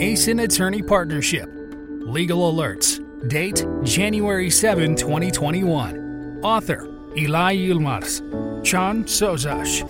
Esin Attorney Partnership. Legal Alerts. Date January 7, 2021. Author Eli Yilmaz. Chan Sozash.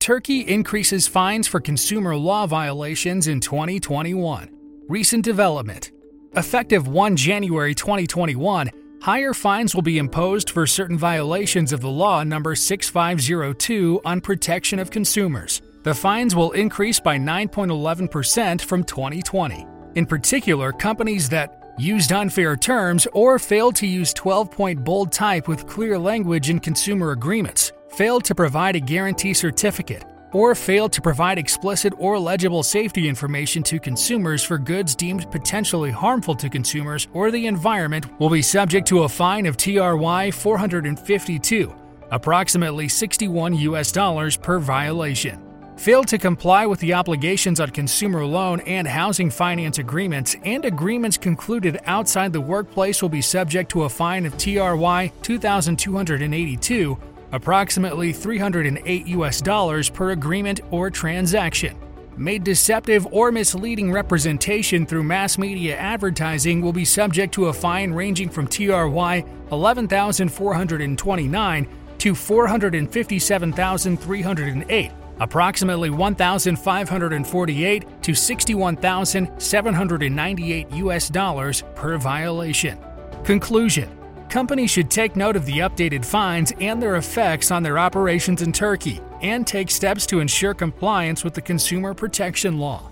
Turkey increases fines for consumer law violations in 2021. Recent development. Effective 1 January 2021, higher fines will be imposed for certain violations of the law number 6502 on protection of consumers. The fines will increase by 9.11% from 2020. In particular, companies that used unfair terms or failed to use 12 point bold type with clear language in consumer agreements failed to provide a guarantee certificate, or failed to provide explicit or legible safety information to consumers for goods deemed potentially harmful to consumers or the environment will be subject to a fine of TRY 452, approximately 61 US dollars per violation. Failed to comply with the obligations on consumer loan and housing finance agreements and agreements concluded outside the workplace will be subject to a fine of TRY 2282 approximately 308 US dollars per agreement or transaction. Made deceptive or misleading representation through mass media advertising will be subject to a fine ranging from TRY 11,429 to 457,308, approximately 1,548 to 61,798 US dollars per violation. Conclusion Companies should take note of the updated fines and their effects on their operations in Turkey and take steps to ensure compliance with the consumer protection law.